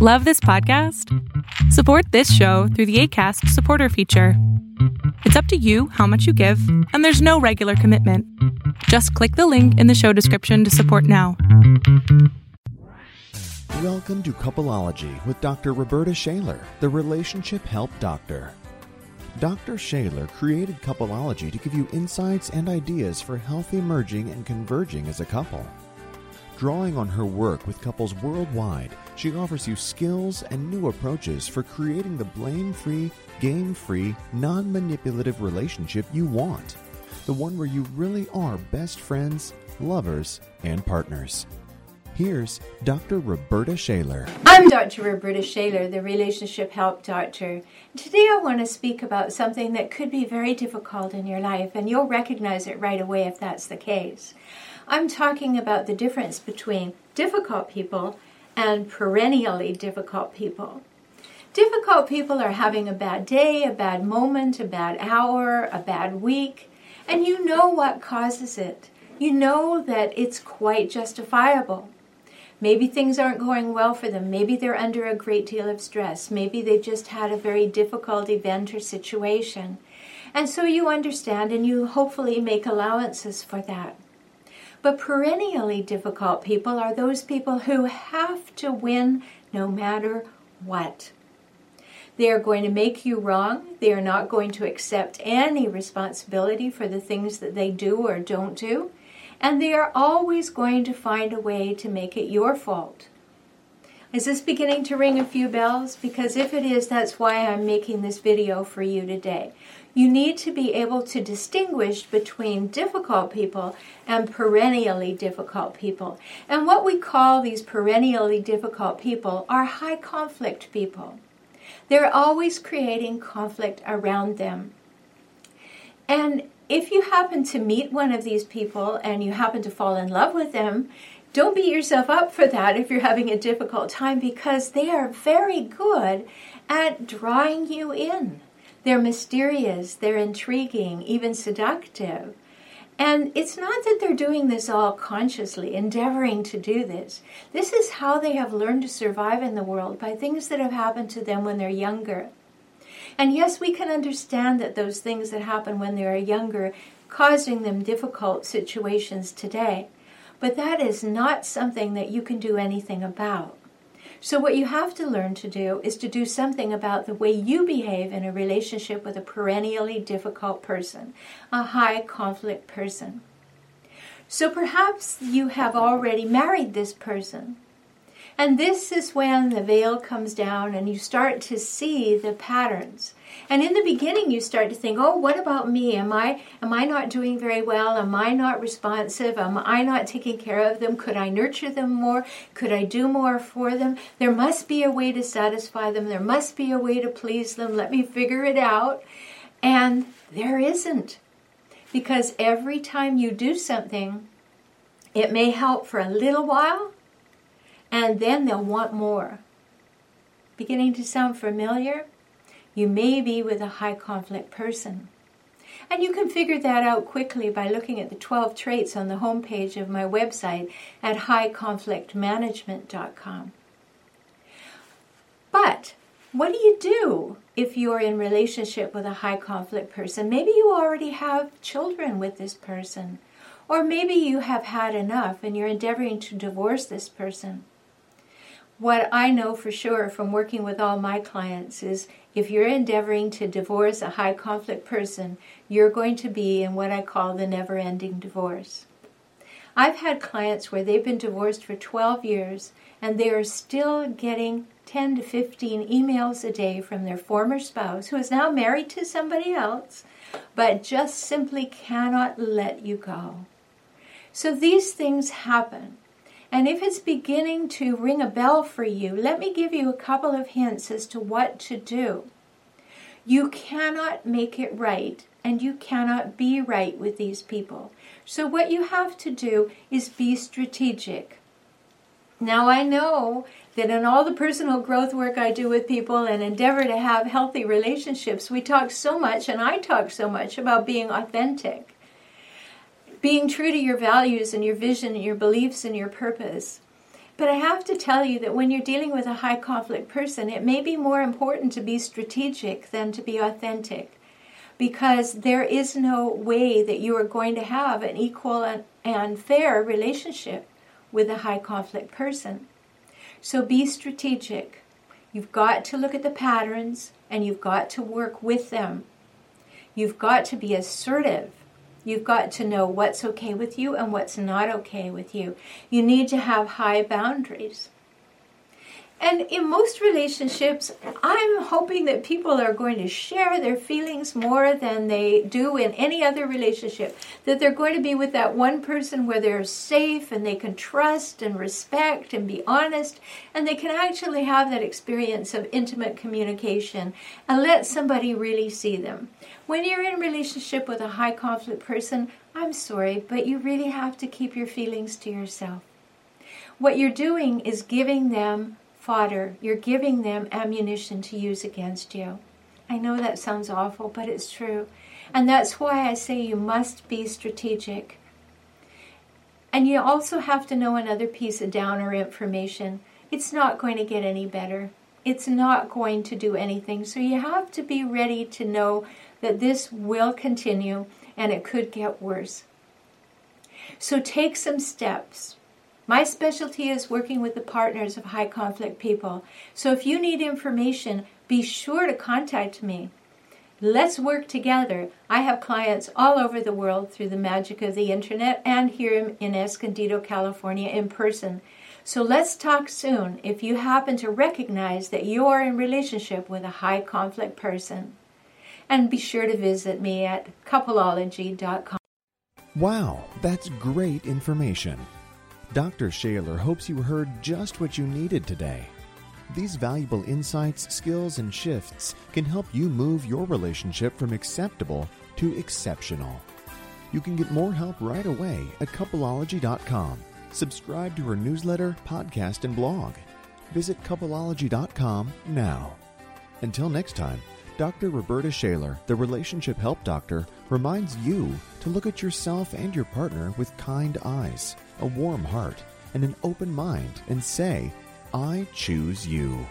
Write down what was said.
Love this podcast? Support this show through the ACAST supporter feature. It's up to you how much you give, and there's no regular commitment. Just click the link in the show description to support now. Welcome to Coupleology with Dr. Roberta Shaler, the relationship help doctor. Dr. Shaler created Coupleology to give you insights and ideas for healthy merging and converging as a couple. Drawing on her work with couples worldwide, she offers you skills and new approaches for creating the blame free, game free, non manipulative relationship you want. The one where you really are best friends, lovers, and partners. Here's Dr. Roberta Shaler. I'm Dr. Roberta Shaler, the Relationship Help Doctor. Today I want to speak about something that could be very difficult in your life, and you'll recognize it right away if that's the case. I'm talking about the difference between difficult people and perennially difficult people. Difficult people are having a bad day, a bad moment, a bad hour, a bad week, and you know what causes it. You know that it's quite justifiable. Maybe things aren't going well for them. Maybe they're under a great deal of stress. Maybe they've just had a very difficult event or situation. And so you understand and you hopefully make allowances for that. But perennially difficult people are those people who have to win no matter what. They are going to make you wrong. They are not going to accept any responsibility for the things that they do or don't do. And they are always going to find a way to make it your fault. Is this beginning to ring a few bells? Because if it is, that's why I'm making this video for you today. You need to be able to distinguish between difficult people and perennially difficult people. And what we call these perennially difficult people are high conflict people. They're always creating conflict around them. And if you happen to meet one of these people and you happen to fall in love with them, don't beat yourself up for that if you're having a difficult time because they are very good at drawing you in. They're mysterious, they're intriguing, even seductive. And it's not that they're doing this all consciously, endeavoring to do this. This is how they have learned to survive in the world by things that have happened to them when they're younger. And yes, we can understand that those things that happen when they are younger causing them difficult situations today. But that is not something that you can do anything about. So, what you have to learn to do is to do something about the way you behave in a relationship with a perennially difficult person, a high conflict person. So, perhaps you have already married this person and this is when the veil comes down and you start to see the patterns. And in the beginning you start to think, "Oh, what about me? Am I am I not doing very well? Am I not responsive? Am I not taking care of them? Could I nurture them more? Could I do more for them? There must be a way to satisfy them. There must be a way to please them. Let me figure it out." And there isn't. Because every time you do something, it may help for a little while, and then they'll want more. Beginning to sound familiar? You may be with a high conflict person. And you can figure that out quickly by looking at the 12 traits on the homepage of my website at highconflictmanagement.com. But what do you do if you're in relationship with a high conflict person? Maybe you already have children with this person. Or maybe you have had enough and you're endeavoring to divorce this person what I know for sure from working with all my clients is if you're endeavoring to divorce a high conflict person, you're going to be in what I call the never ending divorce. I've had clients where they've been divorced for 12 years and they are still getting 10 to 15 emails a day from their former spouse who is now married to somebody else but just simply cannot let you go. So these things happen. And if it's beginning to ring a bell for you, let me give you a couple of hints as to what to do. You cannot make it right, and you cannot be right with these people. So, what you have to do is be strategic. Now, I know that in all the personal growth work I do with people and endeavor to have healthy relationships, we talk so much, and I talk so much about being authentic being true to your values and your vision and your beliefs and your purpose. But I have to tell you that when you're dealing with a high conflict person, it may be more important to be strategic than to be authentic because there is no way that you are going to have an equal and, fair relationship with a high conflict person. So be strategic. You've got to look at the patterns and you've got to work with them. You've got to be assertive. You've got to know what's okay with you and what's not okay with you. You need to have high boundaries. And in most relationships, I'm hoping that people are going to share their feelings more than they do in any other relationship. That they're going to be with that one person where they're safe and they can trust and respect and be honest, and they can actually have that experience of intimate communication and let somebody really see them. When you're in a relationship with a high conflict person, I'm sorry, but you really have to keep your feelings to yourself. What you're doing is giving them fodder. You're giving them ammunition to use against you. I know that sounds awful, but it's true. And that's why I say you must be strategic. And you also have to know another piece of downer information. It's not going to get any better. It's not going to do anything. So you have to be ready to know that this will continue and it could get worse. So take some steps. My specialty is working with the partners of high conflict people. So if you need information, be sure to contact me. Let's work together. I have clients all over the world through the magic of the internet and here in Escondido, California in person. So let's talk soon if you happen to recognize that you're in relationship with a high conflict person. And be sure to visit me at coupleology.com. Wow, that's great information. Dr. Shaler hopes you heard just what you needed today. These valuable insights, skills, and shifts can help you move your relationship from acceptable to exceptional. You can get more help right away at coupleology.com. Subscribe to her newsletter, podcast, and blog. Visit coupleology.com now. Until next time, Dr. Roberta Shaler, the Relationship Help Doctor, reminds you to look at yourself and your partner with kind eyes, a warm heart, and an open mind and say, I choose you.